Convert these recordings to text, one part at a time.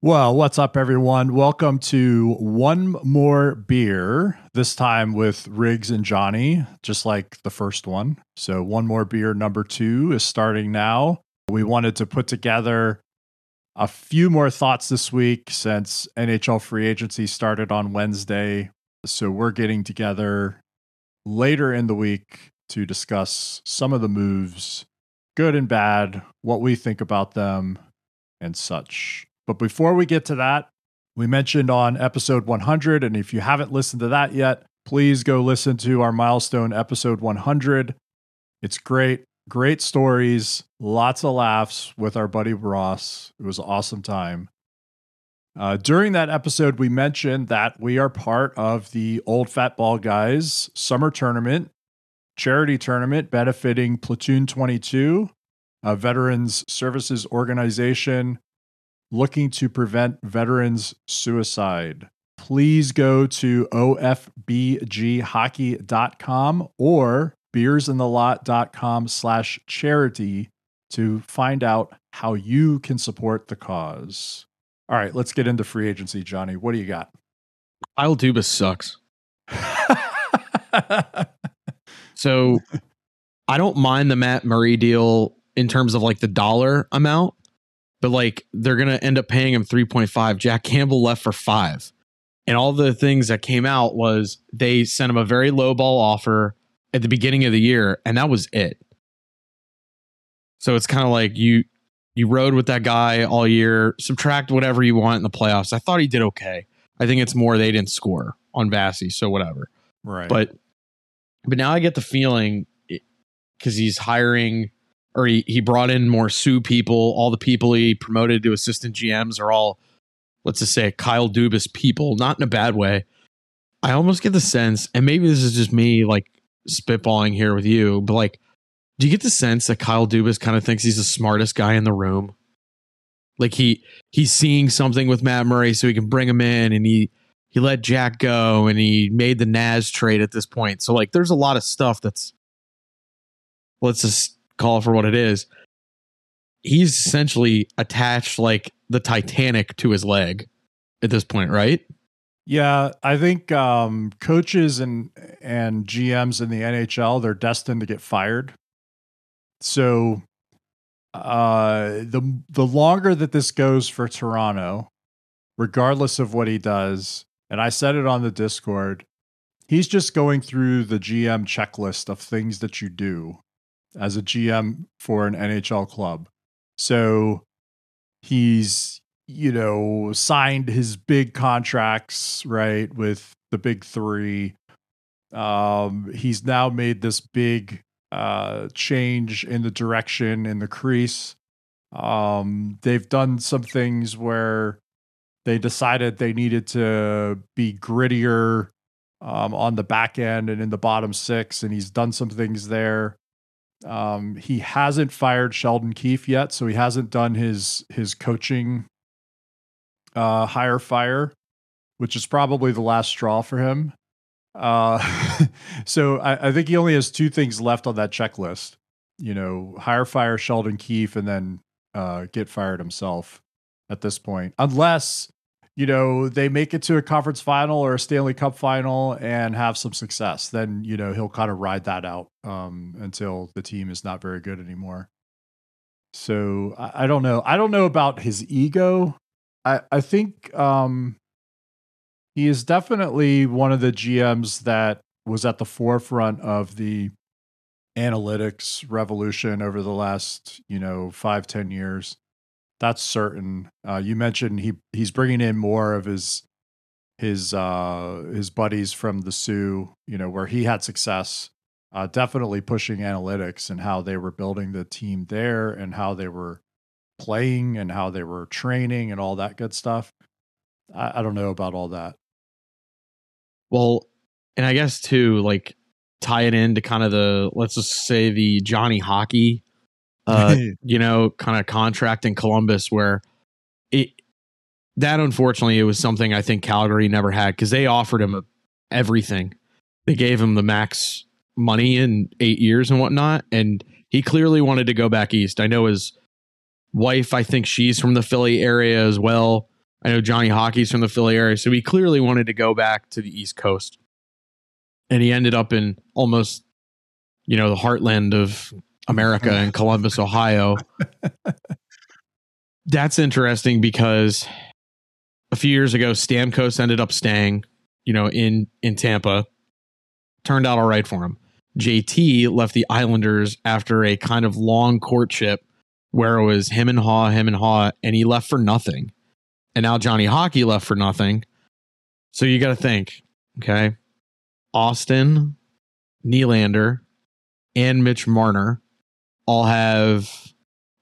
Well, what's up, everyone? Welcome to One More Beer, this time with Riggs and Johnny, just like the first one. So, One More Beer number two is starting now. We wanted to put together a few more thoughts this week since NHL free agency started on Wednesday. So, we're getting together later in the week to discuss some of the moves, good and bad, what we think about them, and such. But before we get to that, we mentioned on episode 100, and if you haven't listened to that yet, please go listen to our milestone episode 100. It's great, great stories, lots of laughs with our buddy Ross. It was an awesome time. Uh, during that episode, we mentioned that we are part of the Old Fat Ball Guys Summer Tournament, charity tournament benefiting Platoon 22, a veterans services organization looking to prevent veterans suicide. Please go to ofbghockey.com or beersinthelot.com slash charity to find out how you can support the cause. All right, let's get into free agency, Johnny. What do you got? Kyle Dubas sucks. so I don't mind the Matt Murray deal in terms of like the dollar amount but like they're going to end up paying him 3.5. Jack Campbell left for 5. And all the things that came out was they sent him a very low ball offer at the beginning of the year and that was it. So it's kind of like you you rode with that guy all year, subtract whatever you want in the playoffs. I thought he did okay. I think it's more they didn't score on Vasi, so whatever. Right. But but now I get the feeling because he's hiring or he, he brought in more Soo people. All the people he promoted to assistant GMs are all, let's just say, Kyle Dubas people, not in a bad way. I almost get the sense, and maybe this is just me like spitballing here with you, but like, do you get the sense that Kyle Dubas kind of thinks he's the smartest guy in the room? Like he he's seeing something with Matt Murray, so he can bring him in, and he he let Jack go, and he made the Naz trade at this point. So like, there's a lot of stuff that's let's just call for what it is. He's essentially attached like the Titanic to his leg at this point, right? Yeah, I think um, coaches and and GMs in the NHL they're destined to get fired. So, uh, the the longer that this goes for Toronto, regardless of what he does, and I said it on the Discord, he's just going through the GM checklist of things that you do as a GM for an NHL club. So he's, you know, signed his big contracts, right, with the big three. Um, he's now made this big uh, change in the direction in the crease. Um, they've done some things where they decided they needed to be grittier um, on the back end and in the bottom six, and he's done some things there. Um, he hasn't fired Sheldon Keefe yet, so he hasn't done his his coaching uh, hire fire, which is probably the last straw for him. Uh, so I, I, think he only has two things left on that checklist. You know, hire fire Sheldon Keefe and then uh, get fired himself at this point, unless you know, they make it to a conference final or a Stanley Cup final and have some success, then, you know, he'll kind of ride that out um, until the team is not very good anymore. So I, I, don't know. I don't know about his ego. I, I think um, he is definitely one of the GMs that was at the forefront of the analytics revolution over the last, you know, five ten years. That's certain. Uh, you mentioned he he's bringing in more of his his uh, his buddies from the Soo, you know, where he had success. Uh, definitely pushing analytics and how they were building the team there and how they were playing and how they were training and all that good stuff. I, I don't know about all that. Well, and I guess too, like tie it into kind of the let's just say the Johnny Hockey, uh, you know, kind of contract in Columbus where it that unfortunately it was something I think Calgary never had because they offered him everything. They gave him the max money in eight years and whatnot, and he clearly wanted to go back east. I know his wife, I think she's from the Philly area as well. I know Johnny Hockey's from the Philly area, so he clearly wanted to go back to the East Coast. And he ended up in almost, you know, the heartland of America in Columbus, Ohio. That's interesting because a few years ago, Stamkos ended up staying, you know, in in Tampa. Turned out all right for him. JT left the Islanders after a kind of long courtship where it was him and Haw, him and Haw, and he left for nothing. And now Johnny Hockey left for nothing. So you got to think, okay? Austin, Nylander, and Mitch Marner all have.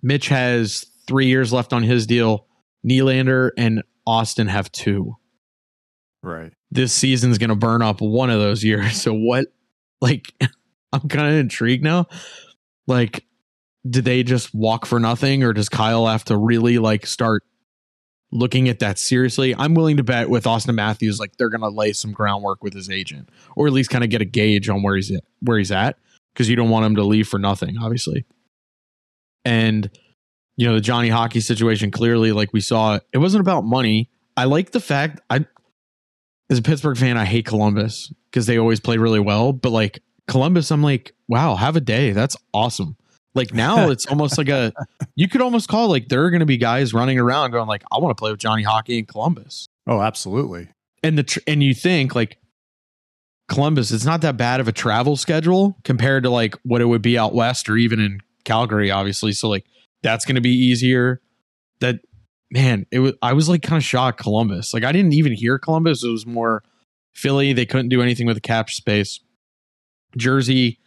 Mitch has three years left on his deal. Nylander and Austin have two. Right. This season's going to burn up one of those years. So what? Like, I'm kind of intrigued now. Like, did they just walk for nothing, or does Kyle have to really like start looking at that seriously? I'm willing to bet with Austin Matthews, like they're going to lay some groundwork with his agent, or at least kind of get a gauge on where he's at, where he's at, because you don't want him to leave for nothing, obviously. And you know the Johnny Hockey situation clearly, like we saw, it wasn't about money. I like the fact I, as a Pittsburgh fan, I hate Columbus because they always play really well, but like Columbus, I'm like, wow, have a day. That's awesome. Like now it's almost like a you could almost call like there are going to be guys running around going like I want to play with Johnny Hockey in Columbus. Oh, absolutely. And the tr- and you think like Columbus, it's not that bad of a travel schedule compared to like what it would be out west or even in Calgary, obviously. So like that's going to be easier. That man, it was I was like kind of shocked Columbus. Like I didn't even hear Columbus. It was more Philly. They couldn't do anything with the cap space. Jersey,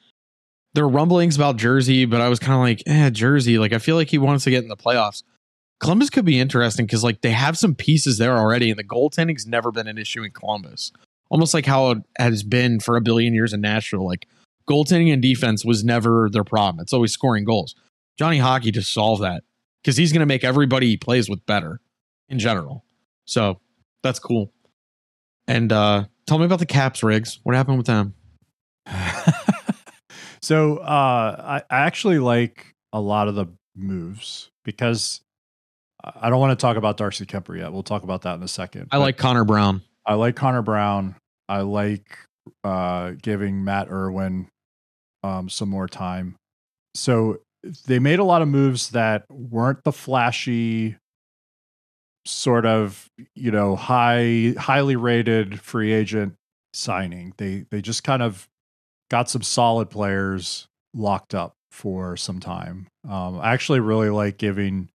there were rumblings about Jersey, but I was kind of like, eh, Jersey. Like, I feel like he wants to get in the playoffs. Columbus could be interesting because, like, they have some pieces there already, and the goaltending's never been an issue in Columbus. Almost like how it has been for a billion years in Nashville. Like, goaltending and defense was never their problem. It's always scoring goals. Johnny Hockey just solved that because he's going to make everybody he plays with better in general. So that's cool. And uh tell me about the Caps rigs. What happened with them? so uh, I, I actually like a lot of the moves because I don't want to talk about Darcy Kuemper yet. We'll talk about that in a second. I like Connor Brown. I like Connor Brown. I like uh, giving Matt Irwin um, some more time. So they made a lot of moves that weren't the flashy sort of you know high highly rated free agent signing. They they just kind of got some solid players locked up for some time. Um, I actually really like giving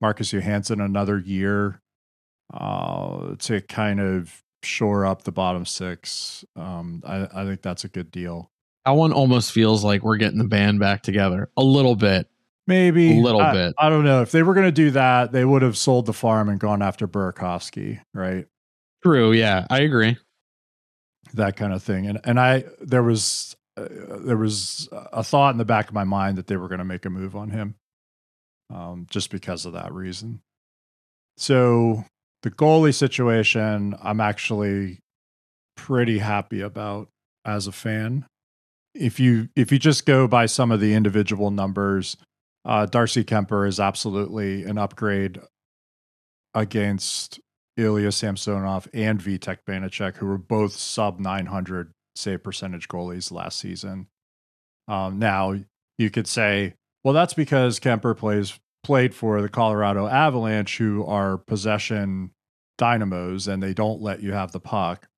Marcus Johansson another year uh, to kind of shore up the bottom six. Um, I, I think that's a good deal. That one almost feels like we're getting the band back together a little bit. Maybe a little I, bit. I don't know if they were going to do that. They would have sold the farm and gone after Burakovsky, right? True. Yeah, I agree that kind of thing. And and I there was uh, there was a thought in the back of my mind that they were going to make a move on him, um, just because of that reason. So the goalie situation, I'm actually pretty happy about as a fan. If you if you just go by some of the individual numbers, uh, Darcy Kuemper is absolutely an upgrade against Ilya Samsonov and Vitek Vanecek, who were both sub 900 save percentage goalies last season. Um, now you could say, well, that's because Kuemper plays played for the Colorado Avalanche, who are possession dynamos, and they don't let you have the puck.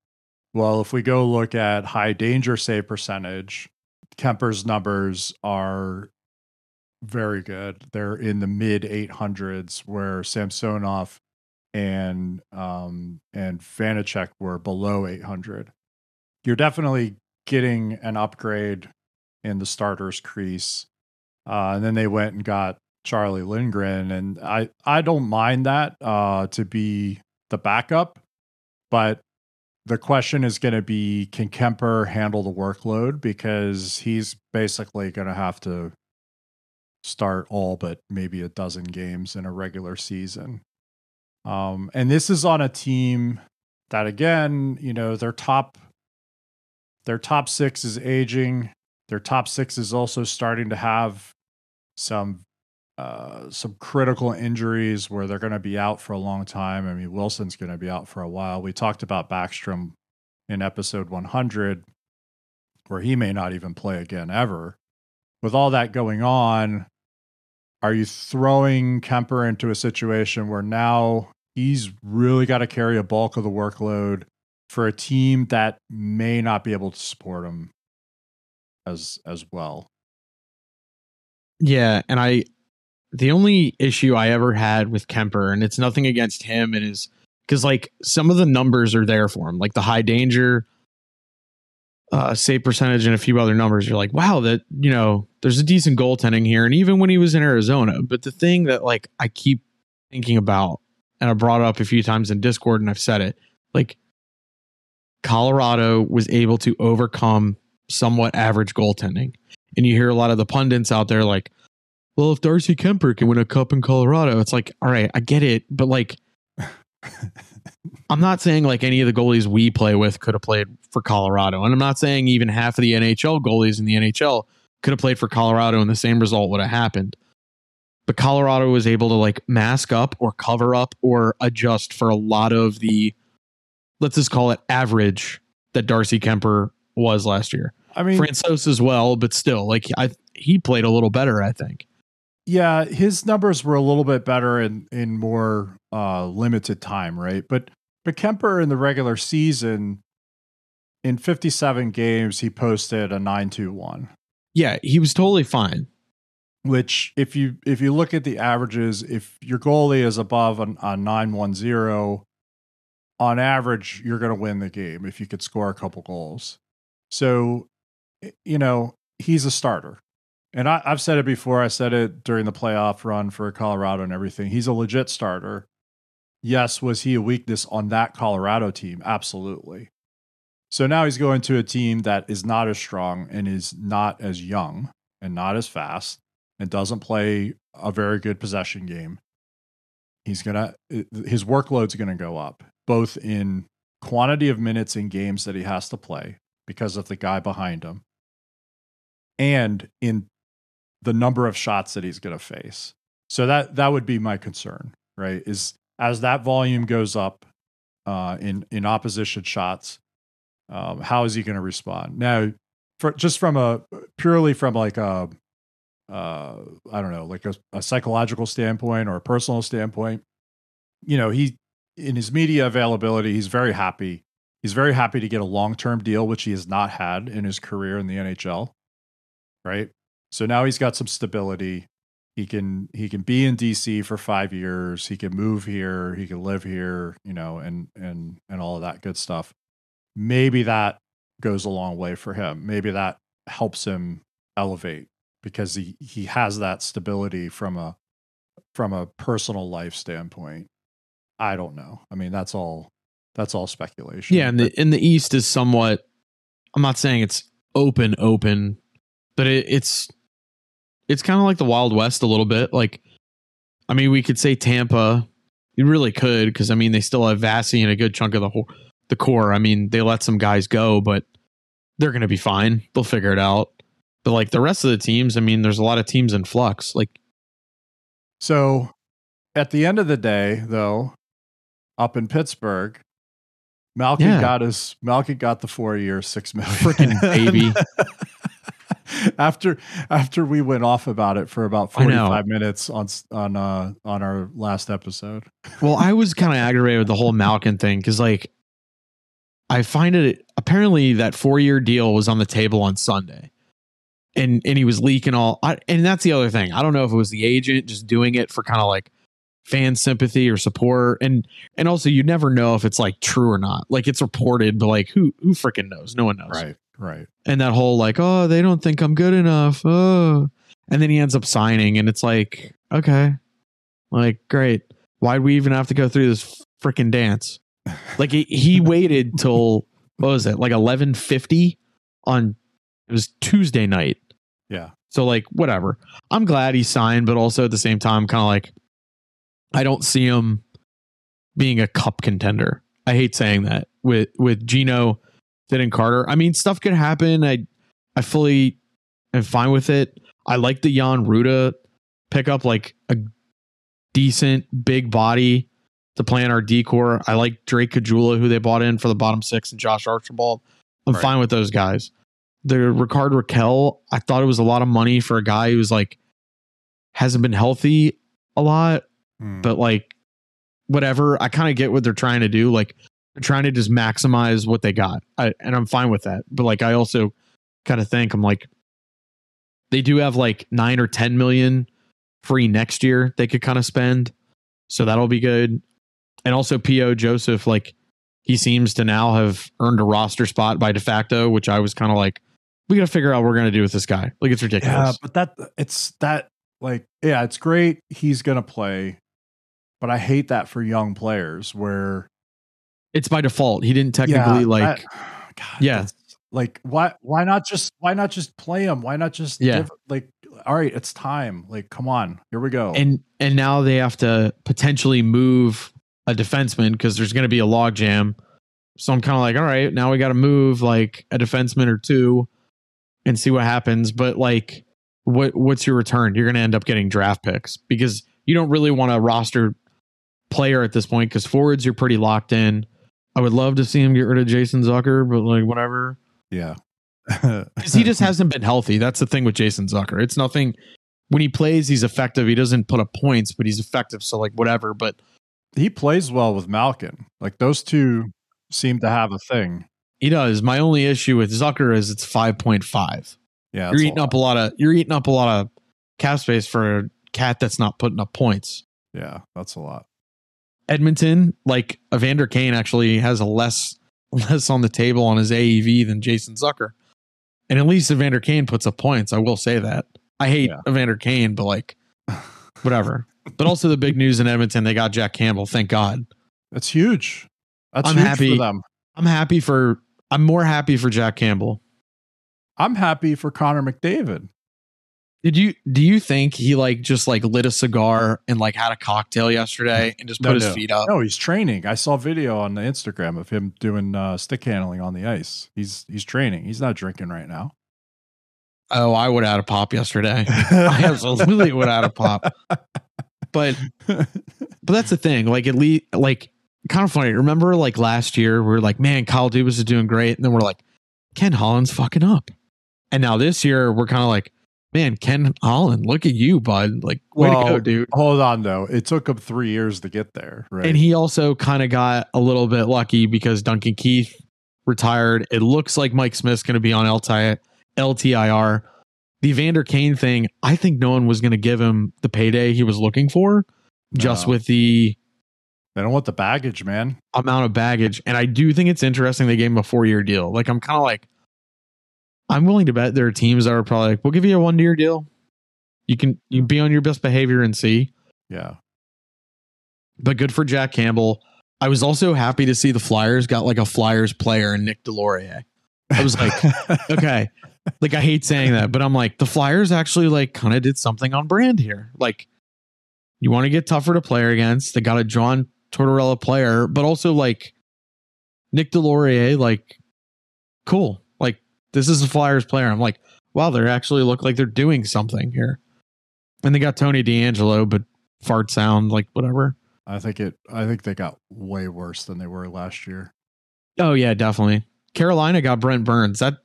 Well, if we go look at high danger save percentage, Kuemper's numbers are very good. They're in the mid 800s, where Samsonov and um, and Vanecek were below 800. You're definitely getting an upgrade in the starters crease. Uh, and then they went and got Charlie Lindgren, and I I don't mind that uh, to be the backup, but the question is going to be can Kuemper handle the workload because he's basically going to have to start all but maybe a dozen games in a regular season. Um, and this is on a team that again, you know, their top their top six is aging. Their top six is also starting to have some uh, some critical injuries where they're going to be out for a long time. I mean, Wilson's going to be out for a while. We talked about Backstrom in episode 100, where he may not even play again ever. With all that going on, are you throwing Kuemper into a situation where now he's really got to carry a bulk of the workload for a team that may not be able to support him as as well? Yeah, and I the only issue I ever had with Kuemper, and it's nothing against him, and is because like some of the numbers are there for him, like the high danger, uh, save percentage, and a few other numbers. You're like, wow, that you know, there's a decent goaltending here, and even when he was in Arizona. But the thing that like I keep thinking about, and I brought up a few times in Discord, and I've said it, like Colorado was able to overcome somewhat average goaltending, and you hear a lot of the pundits out there like well, if Darcy Kuemper can win a cup in Colorado, it's like, all right, I get it, but like, I'm not saying like any of the goalies we play with could have played for Colorado, and I'm not saying even half of the NHL goalies in the NHL could have played for Colorado, and the same result would have happened. But Colorado was able to like mask up or cover up or adjust for a lot of the, let's just call it average that Darcy Kuemper was last year. I mean, Francouz as well, but still, like I, he played a little better, I think. Yeah, his numbers were a little bit better in in more uh, limited time, right? But but Kuemper in the regular season, in 57 games, he posted a 921. Yeah, he was totally fine. Which, if you if you look at the averages, if your goalie is above a, a 910, on average, you're going to win the game if you could score a couple goals. So, you know, he's a starter. And I, have said it before. I said it during the playoff run for Colorado and everything. He's a legit starter. Yes, was he a weakness on that Colorado team? Absolutely. So now he's going to a team that is not as strong and is not as young and not as fast and doesn't play a very good possession game. He's going to, his workload's going to go up, both in quantity of minutes in games that he has to play because of the guy behind him and in the number of shots that he's going to face. So that that would be my concern, right? Is as that volume goes up uh, in in opposition shots, um, how is he going to respond? Now, for just from a purely from like a uh, I don't know, like a, a psychological standpoint or a personal standpoint, you know, he in his media availability, he's very happy. He's very happy to get a long term deal, which he has not had in his career in the NHL. Right. So now he's got some stability. He can he can be in DC for 5 years. He can move here, he can live here, you know, and and and all of that good stuff. Maybe that goes a long way for him. Maybe that helps him elevate because he he has that stability from a from a personal life standpoint. I don't know. I mean, that's all that's all speculation. Yeah, and the in the East is somewhat I'm not saying it's open open, but it, it's it's kind of like the Wild West a little bit. Like, I mean, we could say Tampa. You really could because I mean they still have Vasi and a good chunk of the whole, the core. I mean they let some guys go, but they're going to be fine. They'll figure it out. But like the rest of the teams, I mean, there's a lot of teams in flux. Like, so at the end of the day, though, up in Pittsburgh, Malkin yeah. got his Malkin got the four year six million. Freaking baby. after after we went off about it for about 45 minutes on on uh on our last episode. well, I was kind of aggravated with the whole Malkin thing cuz like I find it apparently that 4-year deal was on the table on Sunday. And and he was leaking all I, and that's the other thing. I don't know if it was the agent just doing it for kind of like fan sympathy or support and and also you never know if it's like true or not like it's reported but like who who freaking knows no one knows right Right. And that whole like, oh, they don't think I'm good enough. Oh. And then he ends up signing and it's like, okay. Like, great. Why'd we even have to go through this freaking dance? Like he, he waited till what was it? Like 11:50 on it was Tuesday night. Yeah. So like whatever. I'm glad he signed, but also at the same time kind of like I don't see him being a cup contender. I hate saying that with with Gino, Sid and Carter. I mean, stuff could happen. I I fully am fine with it. I like the Jan Rutta pickup, like a decent big body to play in our decor. I like Drake Caggiula, who they bought in for the bottom six, and Josh Archibald. I'm Right. fine with those guys. The Rickard Rakell, I thought it was a lot of money for a guy who's like hasn't been healthy a lot, Hmm. but like whatever. I kind of get what they're trying to do. Like they're trying to just maximize what they got. I, and I'm fine with that. But like I also kind of think I'm like they do have like nine or ten million free next year they could kind of spend. So that'll be good. And also P.O. Joseph, like he seems to now have earned a roster spot by de facto, which I was kind of like, we gotta figure out what we're gonna do with this guy. Like it's ridiculous. yeah, but that it's that like yeah, it's great. He's gonna play, but I hate that for young players where it's by default. He didn't technically yeah, like God, Yeah. like why why not just why not just play him? Why not just Yeah. give- like all right, it's time. Like come on, here we go. and and now they have to potentially move a defenseman because there's going to be a logjam. So I'm kind of like, all right, now we got to move like a defenseman or two and see what happens. But like, what what's your return? You're going to end up getting draft picks because you don't really want a roster player at this point because forwards you're pretty locked in. I would love to see him get rid of Jason Zucker, but like whatever yeah. because he just hasn't been healthy. That's the thing with Jason Zucker. It's nothing. When he plays, he's effective. He doesn't put up points, but he's effective. So like whatever. But he plays well with Malkin. Like those two seem to have a thing. he does. My only issue with Zucker is it's five point five. Yeah. You're eating lot. up a lot of you're eating up a lot of cap space for a cat that's not putting up points. Yeah, that's a lot. Edmonton, like Evander Kane, actually has a less less on the table on his AAV than Jason Zucker. And at least Evander Kane puts up points. I will say that. I hate Yeah. Evander Kane, but like whatever. but also the big news in Edmonton, they got Jack Campbell. Thank God. That's huge. That's I'm huge happy. for them. I'm happy for I'm more happy for Jack Campbell. I'm happy for Connor McDavid. Did you do you think he like just like lit a cigar and like had a cocktail yesterday and just put No, his no. feet up? No, he's training. I saw video on the Instagram of him doing uh, stick handling on the ice. He's he's training. He's not drinking right now. Oh, I would have had a pop yesterday. I absolutely would have had a pop. But but that's the thing. Like at least like kind of funny. Remember like last year we were like, man, Kyle Dubas is doing great, and then we're like, Ken Holland's fucking up. And now this year we're kind of like, man, Ken Holland, look at you, bud. Like, way to go, dude. Hold on though. It took him three years to get there, right? And he also kind of got a little bit lucky because Duncan Keith retired. It looks like Mike Smith's going to be on LTI, LTIR. The Vander Kane thing, I think no one was going to give him the payday he was looking for just No. with the they don't want the baggage, man. amount of baggage. And I do think it's interesting they gave him a four year deal. Like, I'm kind of like, I'm willing to bet there are teams that are probably like, we'll give you a one year deal. You can you can be on your best behavior and see. Yeah. but good for Jack Campbell. I was also happy to see the Flyers got like a Flyers player in Nick Deslauriers. I was like, okay, like I hate saying that, but I'm like, the Flyers actually like kind of did something on brand here. Like, you want to get tougher to play against. They got a John Tortorella player, but also like Nick Deslauriers, like, cool. This is a Flyers player. I'm like, wow, they actually look like they're doing something here. And they got Tony DeAngelo, but fart sound, like whatever. I think it. I think they got way worse than they were last year. Oh yeah, definitely. Carolina got Brent Burns. That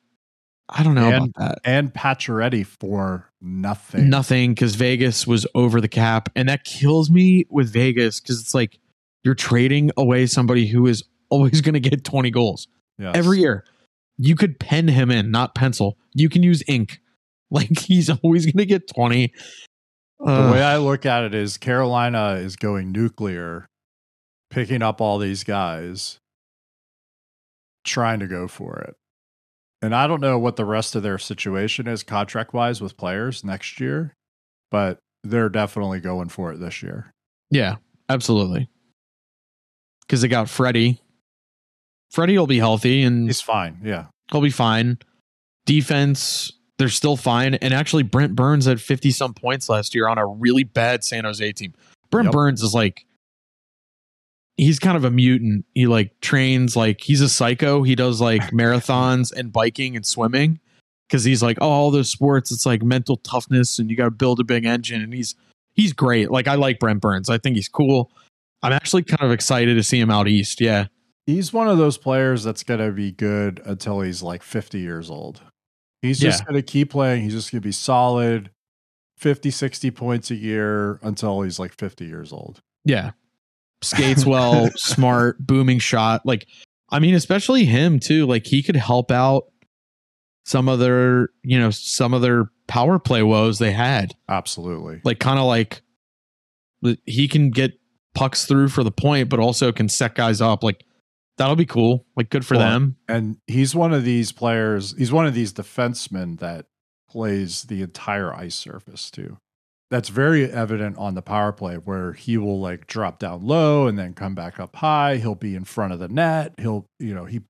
I don't know And- about that. And Pacioretty for nothing. Nothing because Vegas was over the cap, and that kills me with Vegas because it's like you're trading away somebody who is always going to get 20 goals Yes. every year. You could pen him in, not pencil. You can use ink. Like he's always going to get 20. The way I look at it is Carolina is going nuclear, picking up all these guys, trying to go for it. And I don't know what the rest of their situation is contract wise with players next year, but they're definitely going for it this year. yeah, absolutely. Because they got Freddie, Freddie will be healthy and He's fine. Yeah. he'll be fine. Defense, they're still fine. And actually, Brent Burns had 50 some points last year on a really bad San Jose team. Brent Yep. Burns is like, he's kind of a mutant. He like trains like he's a psycho. He does like marathons and biking and swimming because he's like, oh, all those sports, it's like mental toughness and you got to build a big engine. And he's, he's great. Like, I like Brent Burns. I think he's cool. I'm actually kind of excited to see him out east. Yeah. He's one of those players that's going to be good until he's like 50 years old. He's just Yeah. going to keep playing. He's just going to be solid 50, 60 points a year until he's like 50 years old. Yeah. Skates well, smart, booming shot. Like, I mean, especially him too. Like, he could help out some of their, you know, some of their power play woes they had. Absolutely. Like, kind of like he can get pucks through for the point, but also can set guys up. Like, that'll be cool. Like, good for Well, them. And he's one of these players, he's one of these defensemen that plays the entire ice surface too. That's very evident on the power play where he will like drop down low and then come back up high. He'll be in front of the net. He'll, you know, he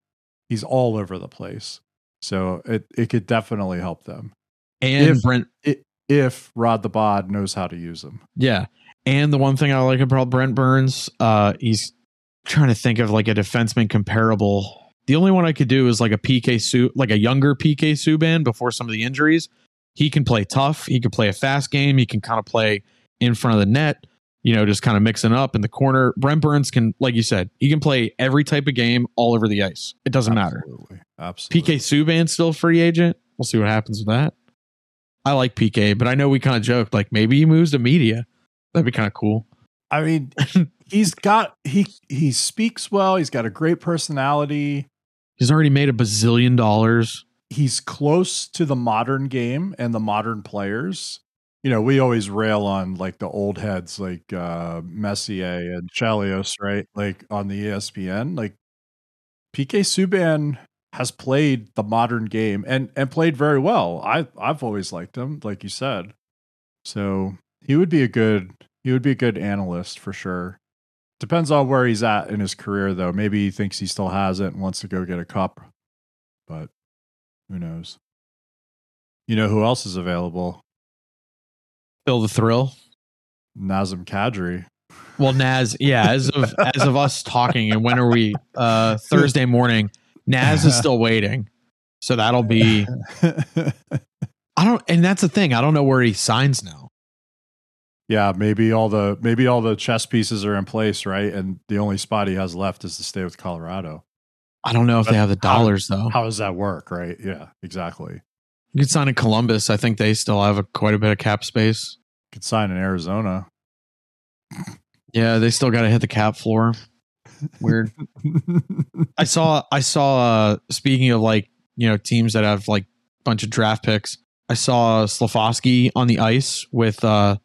he's all over the place. So it it could definitely help them And if- Brent, if Rod the Bod knows how to use them. Yeah. And the one thing I like about Brent Burns, uh, he's trying to think of like a defenseman comparable. The only one I could do is like a PK Su, like a younger PK Subban before some of the injuries. He can play tough. He can play a fast game. He can kind of play in front of the net, you know, just kind of mixing up in the corner. Brent Burns can, like you said, he can play every type of game all over the ice. It doesn't matter. Absolutely. Absolutely. PK Subban still a free agent. We'll see what happens with that. I like PK, but I know we kind of joked like maybe he moves to media. That'd be kind of cool. I mean, he's got he he speaks well. He's got a great personality. He's already made a bazillion dollars. He's close to the modern game and the modern players. You know, we always rail on like the old heads like uh Messier and Chelios, right? Like on the ESPN. Like PK Subban has played the modern game and and played very well. I I've always liked him, like you said. So he would be a good he would be a good analyst for sure. Depends on where he's at in his career though. Maybe he thinks he still has it and wants to go get a cup. But who knows? You know who else is available? Feel the thrill. Nazem Kadri. Well, Naz, yeah, as of as of us talking, and when are we? Uh Thursday morning. Naz is still waiting. So that'll be I don't and that's the thing. I don't know where he signs now. Yeah, maybe all the maybe all the chess pieces are in place, right? And the only spot he has left is to stay with Colorado. I don't know if they have the How- dollars though. How does that work, right? Yeah, exactly. You could sign in Columbus. I think they still have a, quite a bit of cap space. You Could sign in Arizona. Yeah, they still got to hit the cap floor. Weird. I saw I saw uh speaking of like, you know, teams that have like a bunch of draft picks. I saw Slafkovsky on the ice with uh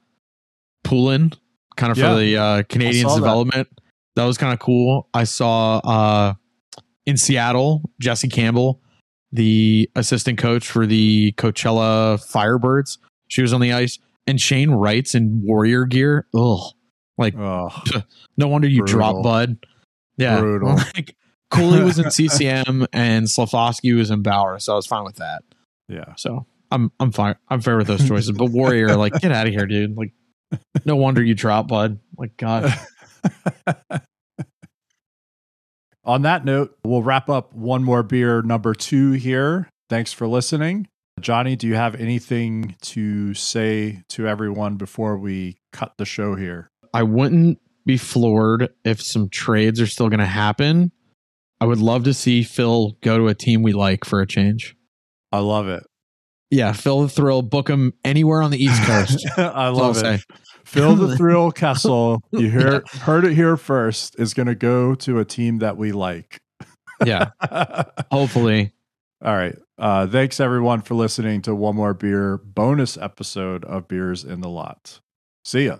Poulin kind of Yeah. for the uh Canadiens saw that. development. That. was kind of cool. I saw uh in Seattle, Jesse Campbell, the assistant coach for the Coachella Firebirds. She was on the ice and Shane Wright's in Warrior gear. Ugh. Like oh, no wonder you Brutal. drop Bud. Yeah. Brutal. Like Cooley was in CCM and Slafkovsky was in Bauer, so I was fine with that. yeah. So I'm I'm fine. I'm fair with those choices. But Warrior, like, get out of here, dude. Like, no wonder you drop Bud. Like, God. On that note, we'll wrap up one more beer number two here. Thanks for listening. Johnny, do you have anything to say to everyone before we cut the show here? I wouldn't be floored if some trades are still gonna happen. I would love to see Phil go to a team we like for a change. I love it. Yeah, Phil the Thrill, book him anywhere on the East Coast. I love it. Phil the Thrill Kessel, you hear, heard it here first, is going to go to a team that we like. Yeah, hopefully. All right. Uh, thanks everyone for listening to One More Beer bonus episode of Beers in the Lot. See ya.